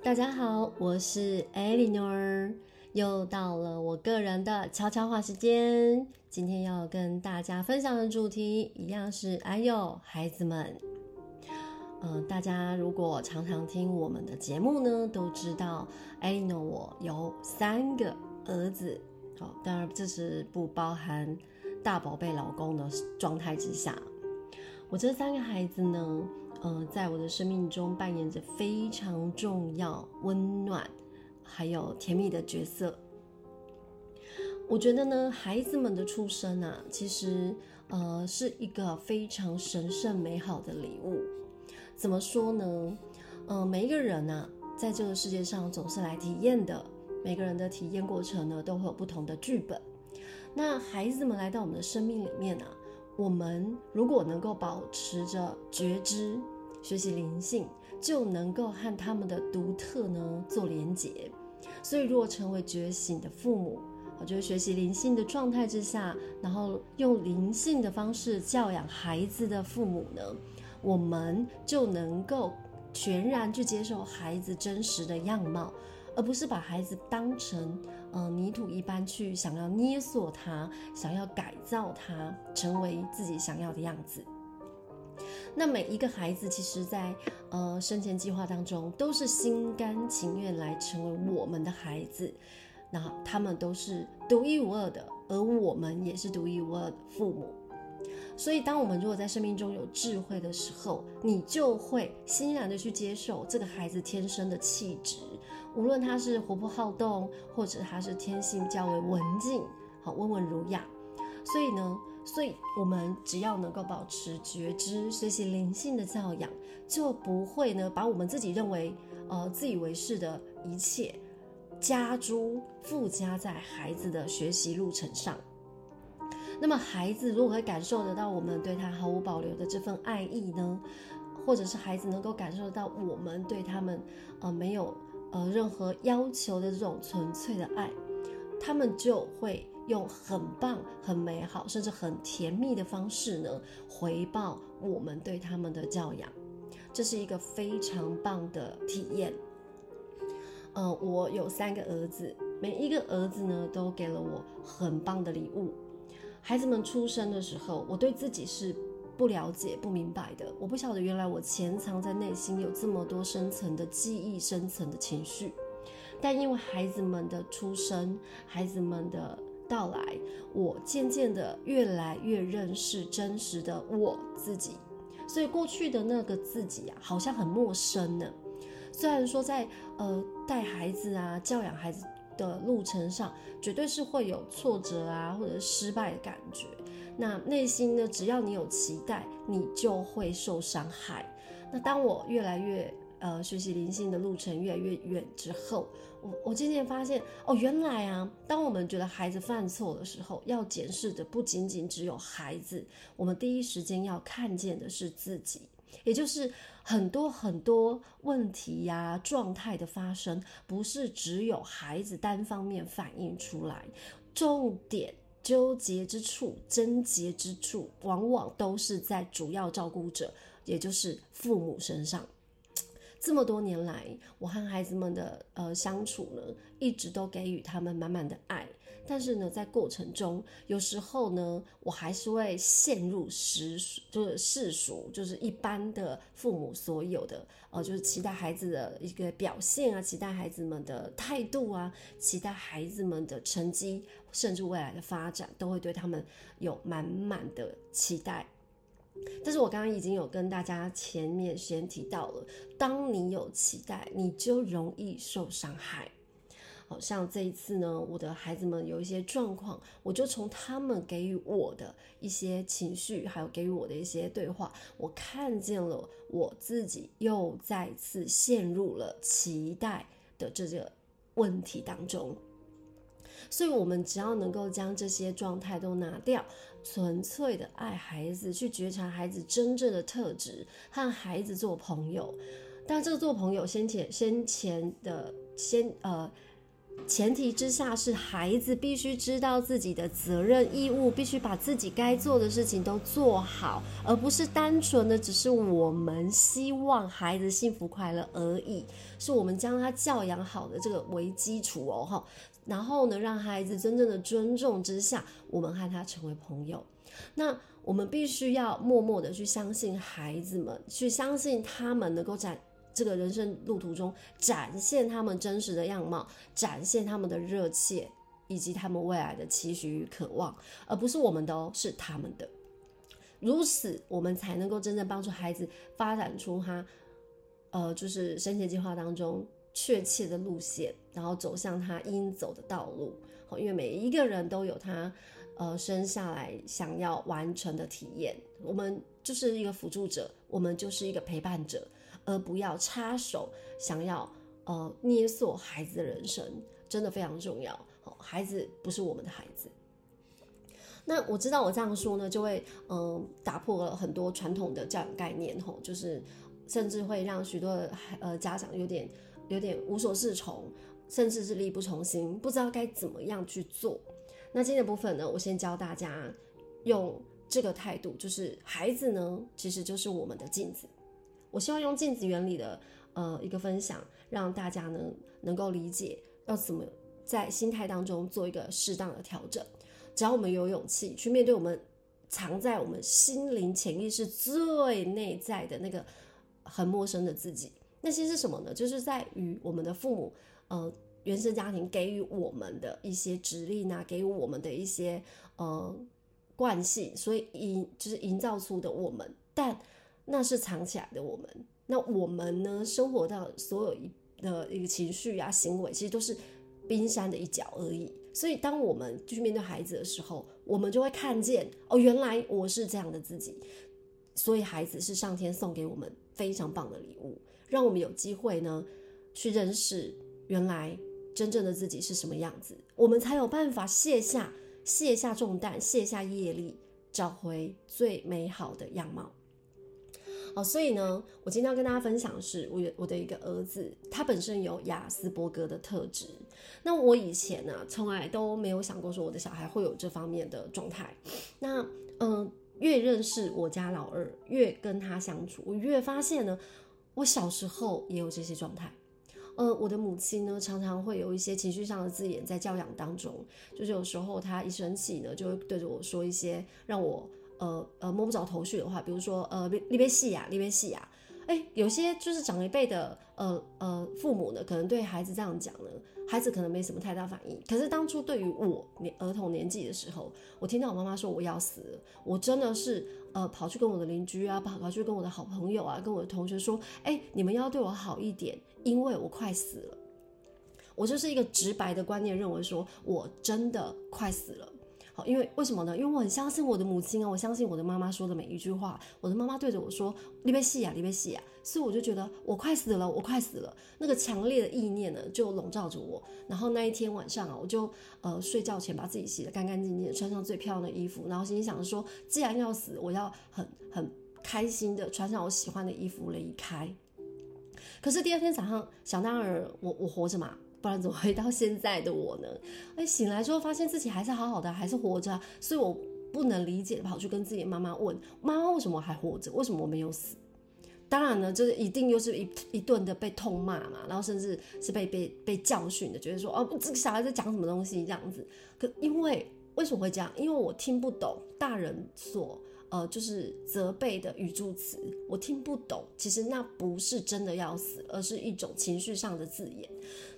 大家好，我是 Eleanor，又到了我个人的悄悄话时间。今天要跟大家分享的主题一样是，哎呦，孩子们，呃，大家如果常常听我们的节目呢，都知道 Eleanor 我有三个儿子，好，当然这是不包含大宝贝老公的状态之下，我这三个孩子呢。呃，在我的生命中扮演着非常重要、温暖，还有甜蜜的角色。我觉得呢，孩子们的出生啊，其实呃是一个非常神圣美好的礼物。怎么说呢？呃，每一个人啊，在这个世界上总是来体验的，每个人的体验过程呢，都会有不同的剧本。那孩子们来到我们的生命里面啊。我们如果能够保持着觉知、学习灵性，就能够和他们的独特呢做连结。所以，如果成为觉醒的父母，我觉得学习灵性的状态之下，然后用灵性的方式教养孩子的父母呢，我们就能够全然去接受孩子真实的样貌。而不是把孩子当成呃泥土一般去想要捏塑他，想要改造他，成为自己想要的样子。那每一个孩子，其实在呃生前计划当中，都是心甘情愿来成为我们的孩子。那他们都是独一无二的，而我们也是独一无二的父母。所以，当我们如果在生命中有智慧的时候，你就会欣然的去接受这个孩子天生的气质。无论他是活泼好动，或者他是天性较为文静，好温文儒雅，所以呢，所以我们只要能够保持觉知，学习灵性的教养，就不会呢把我们自己认为呃自以为是的一切加诸附加在孩子的学习路程上。那么孩子如果会感受得到我们对他毫无保留的这份爱意呢，或者是孩子能够感受得到我们对他们呃没有。呃，任何要求的这种纯粹的爱，他们就会用很棒、很美好，甚至很甜蜜的方式呢，回报我们对他们的教养。这是一个非常棒的体验。呃，我有三个儿子，每一个儿子呢，都给了我很棒的礼物。孩子们出生的时候，我对自己是。不了解、不明白的，我不晓得原来我潜藏在内心有这么多深层的记忆、深层的情绪。但因为孩子们的出生、孩子们的到来，我渐渐的越来越认识真实的我自己。所以过去的那个自己啊，好像很陌生呢。虽然说在呃带孩子啊、教养孩子的路程上，绝对是会有挫折啊，或者失败的感觉。那内心呢，只要你有期待，你就会受伤害。那当我越来越呃学习灵性的路程越来越远之后，我我渐渐发现哦，原来啊，当我们觉得孩子犯错的时候，要检视的不仅仅只有孩子，我们第一时间要看见的是自己，也就是很多很多问题呀、状态的发生，不是只有孩子单方面反映出来，重点。纠结之处、症结之处，往往都是在主要照顾者，也就是父母身上。这么多年来，我和孩子们的呃相处呢，一直都给予他们满满的爱。但是呢，在过程中，有时候呢，我还是会陷入世俗，就是世俗，就是一般的父母所有的，呃，就是期待孩子的一个表现啊，期待孩子们的态度啊，期待孩子们的成绩，甚至未来的发展，都会对他们有满满的期待。但是我刚刚已经有跟大家前面先提到了，当你有期待，你就容易受伤害。好像这一次呢，我的孩子们有一些状况，我就从他们给予我的一些情绪，还有给予我的一些对话，我看见了我自己又再次陷入了期待的这个问题当中。所以，我们只要能够将这些状态都拿掉，纯粹的爱孩子，去觉察孩子真正的特质，和孩子做朋友。但这个做朋友先前先前的先呃。前提之下是孩子必须知道自己的责任义务，必须把自己该做的事情都做好，而不是单纯的只是我们希望孩子幸福快乐而已。是我们将他教养好的这个为基础哦，哈。然后呢，让孩子真正的尊重之下，我们和他成为朋友。那我们必须要默默的去相信孩子们，去相信他们能够展。这个人生路途中，展现他们真实的样貌，展现他们的热切，以及他们未来的期许与渴望，而不是我们的哦，是他们的。如此，我们才能够真正帮助孩子发展出他，呃，就是生前计划当中确切的路线，然后走向他应走的道路。因为每一个人都有他，呃，生下来想要完成的体验。我们就是一个辅助者，我们就是一个陪伴者。而不要插手，想要呃捏塑孩子的人生，真的非常重要。孩子不是我们的孩子。那我知道我这样说呢，就会嗯、呃、打破了很多传统的教养概念，吼，就是甚至会让许多的呃家长有点有点无所适从，甚至是力不从心，不知道该怎么样去做。那今天的部分呢，我先教大家用这个态度，就是孩子呢，其实就是我们的镜子。我希望用镜子原理的呃一个分享，让大家呢能够理解要怎么在心态当中做一个适当的调整。只要我们有勇气去面对我们藏在我们心灵潜意识最内在的那个很陌生的自己，那些是什么呢？就是在于我们的父母呃原生家庭给予我们的一些指令啊，给予我们的一些呃惯性，所以营就是营造出的我们，但。那是藏起来的我们，那我们呢？生活到所有一的一个情绪啊、行为，其实都是冰山的一角而已。所以，当我们去面对孩子的时候，我们就会看见哦，原来我是这样的自己。所以，孩子是上天送给我们非常棒的礼物，让我们有机会呢去认识原来真正的自己是什么样子，我们才有办法卸下卸下重担、卸下业力，找回最美好的样貌。哦，所以呢，我今天要跟大家分享的是我有我的一个儿子，他本身有亚斯伯格的特质。那我以前呢、啊，从来都没有想过说我的小孩会有这方面的状态。那嗯、越认识我家老二，越跟他相处，我越发现呢，我小时候也有这些状态。呃，我的母亲呢，常常会有一些情绪上的字眼在教养当中，就是有时候她一生气呢，就会对着我说一些让我。呃呃摸不着头绪的话，比如说呃，你别戏呀，你别戏呀，哎，有些就是长一辈的呃呃父母呢，可能对孩子这样讲呢，孩子可能没什么太大反应。可是当初对于我年儿童年纪的时候，我听到我妈妈说我要死了，我真的是呃跑去跟我的邻居啊，跑跑去跟我的好朋友啊，跟我的同学说，哎，你们要对我好一点，因为我快死了。我就是一个直白的观念，认为说我真的快死了。因为为什么呢？因为我很相信我的母亲啊，我相信我的妈妈说的每一句话。我的妈妈对着我说：“你别戏呀，你别戏呀。”所以我就觉得我快死了，我快死了。那个强烈的意念呢，就笼罩着我。然后那一天晚上啊，我就呃睡觉前把自己洗得干干净净，穿上最漂亮的衣服，然后心里想着说：既然要死，我要很很开心的穿上我喜欢的衣服离开。可是第二天早上，想当然，我我活着嘛。不然怎么会到现在的我呢？哎，醒来之后发现自己还是好好的，还是活着，所以我不能理解，跑去跟自己妈妈问：妈妈，为什么还活着？为什么我没有死？当然呢，就是一定又是一一顿的被痛骂嘛，然后甚至是被被被教训的，觉得说哦，这个小孩在讲什么东西这样子。可因为为什么会这样？因为我听不懂大人所。呃，就是责备的语助词，我听不懂。其实那不是真的要死，而是一种情绪上的字眼。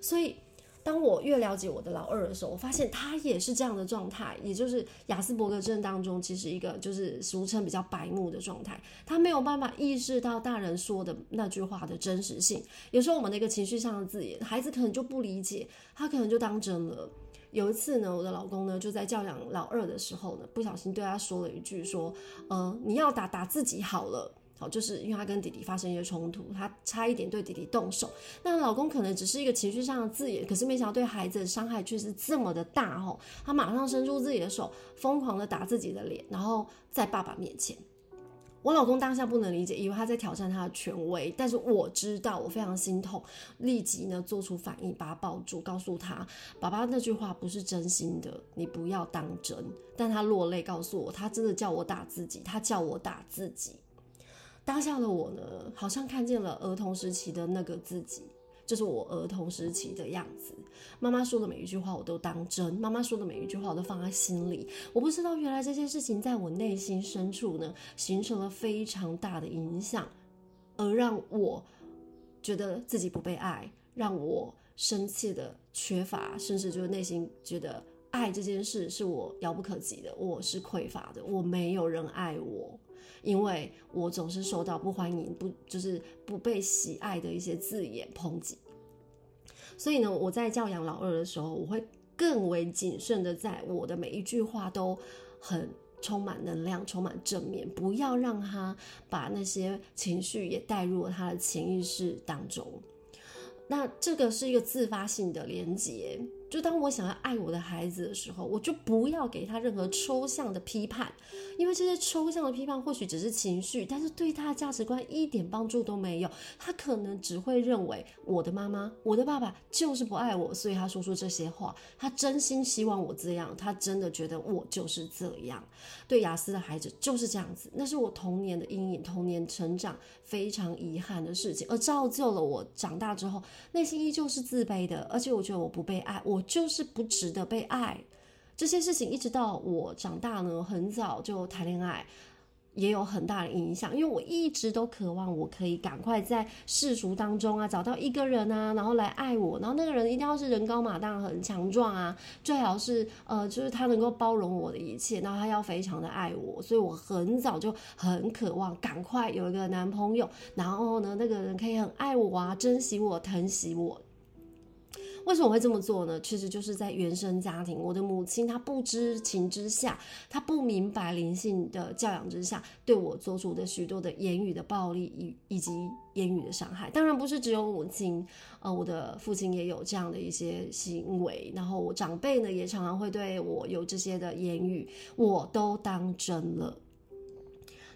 所以，当我越了解我的老二的时候，我发现他也是这样的状态，也就是亚斯伯格症当中，其实一个就是俗称比较白目的状态。他没有办法意识到大人说的那句话的真实性。有时候我们的一个情绪上的字眼，孩子可能就不理解，他可能就当真了。有一次呢，我的老公呢就在教养老二的时候呢，不小心对他说了一句说，呃，你要打打自己好了，好，就是因为他跟弟弟发生一些冲突，他差一点对弟弟动手。那老公可能只是一个情绪上的字眼，可是没想到对孩子的伤害却是这么的大哦。他马上伸出自己的手，疯狂的打自己的脸，然后在爸爸面前，我老公当下不能理解，以为他在挑战他的权威，但是我知道，我非常心痛，立即呢做出反应，把他抱住，告诉他，爸爸那句话不是真心的，你不要当真。但他落泪告诉我，他真的叫我打自己，他叫我打自己。当下的我呢，好像看见了儿童时期的那个自己。这是我儿童时期的样子，妈妈说的每一句话我都当真，妈妈说的每一句话我都放在心里。我不知道原来这些事情在我内心深处呢，形成了非常大的影响，而让我觉得自己不被爱，让我生气的缺乏，甚至就是内心觉得爱这件事是我遥不可及的，我是匮乏的，我没有人爱我。因为我总是受到不欢迎、不就是不被喜爱的一些字眼抨击，所以呢，我在教养老二的时候，我会更为谨慎的，在我的每一句话都很充满能量、充满正面，不要让他把那些情绪也带入他的潜意识当中。那这个是一个自发性的连接。就当我想要爱我的孩子的时候，我就不要给他任何抽象的批判，因为这些抽象的批判或许只是情绪，但是对他的价值观一点帮助都没有。他可能只会认为我的妈妈、我的爸爸就是不爱我，所以他说出这些话。他真心希望我这样，他真的觉得我就是这样。对雅思的孩子就是这样子，那是我童年的阴影，童年成长非常遗憾的事情，而造就了我长大之后内心依旧是自卑的，而且我觉得我不被爱，我。就是不值得被爱，这些事情一直到我长大呢，很早就谈恋爱，也有很大的影响。因为我一直都渴望我可以赶快在世俗当中啊找到一个人啊，然后来爱我，然后那个人一定要是人高马大、很强壮啊，最好是呃，就是他能够包容我的一切，然后他要非常的爱我。所以我很早就很渴望赶快有一个男朋友，然后呢，那个人可以很爱我啊，珍惜我，疼惜我。为什么会这么做呢？其实就是在原生家庭，我的母亲她不知情之下，她不明白灵性的教养之下，对我做出的许多的言语的暴力以以及言语的伤害。当然不是只有母亲，呃，我的父亲也有这样的一些行为，然后我长辈呢也常常会对我有这些的言语，我都当真了。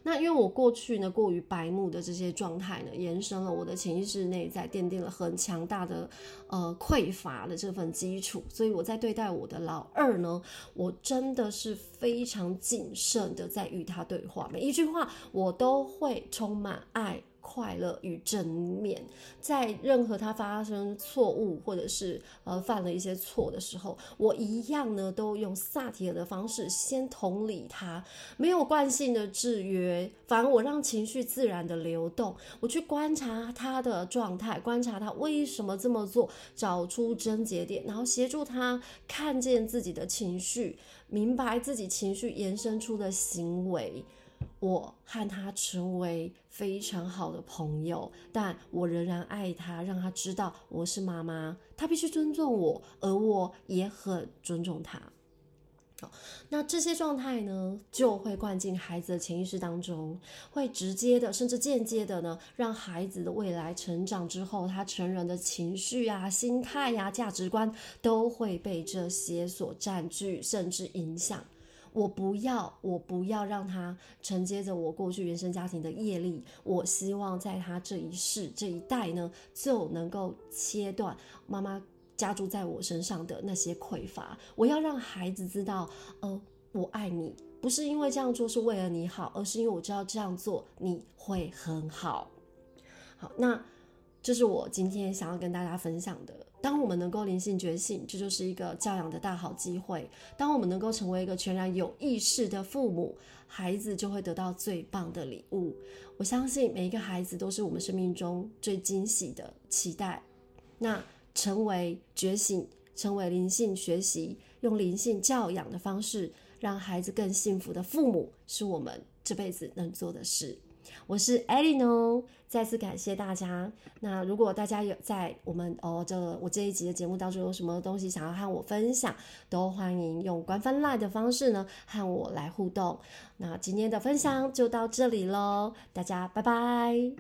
那因为我过去呢过于白目的这些状态呢，延伸了我的潜意识内在，奠定了很强大的呃匮乏的这份基础，所以我在对待我的老二呢，我真的是非常谨慎的在与他对话，每一句话我都会充满爱。快乐与正面，在任何他发生错误或者是呃犯了一些错的时候，我一样呢都用萨提尔的方式先同理他，没有惯性的制约，反而我让情绪自然的流动，我去观察他的状态，观察他为什么这么做，找出症结点，然后协助他看见自己的情绪，明白自己情绪延伸出的行为。我和他成为非常好的朋友，但我仍然爱他，让他知道我是妈妈，他必须尊重我，而我也很尊重他。好，那这些状态呢，就会灌进孩子的潜意识当中，会直接的，甚至间接的呢，让孩子的未来成长之后，他成人的情绪啊、心态呀、啊、价值观，都会被这些所占据，甚至影响。我不要，我不要让他承接着我过去原生家庭的业力。我希望在他这一世这一代呢，就能够切断妈妈加注在我身上的那些匮乏。我要让孩子知道，呃，我爱你，不是因为这样做是为了你好，而是因为我知道这样做你会很好。好，那这是我今天想要跟大家分享的。当我们能够灵性觉醒，这就是一个教养的大好机会。当我们能够成为一个全然有意识的父母，孩子就会得到最棒的礼物。我相信每一个孩子都是我们生命中最惊喜的期待。那成为觉醒，成为灵性学习，用灵性教养的方式，让孩子更幸福的父母，是我们这辈子能做的事。我是 Elino，再次感谢大家。那如果大家有在我们哦这我这一集的节目当中有什么东西想要和我分享，都欢迎用官方 Live 的方式呢和我来互动。那今天的分享就到这里喽，大家拜拜。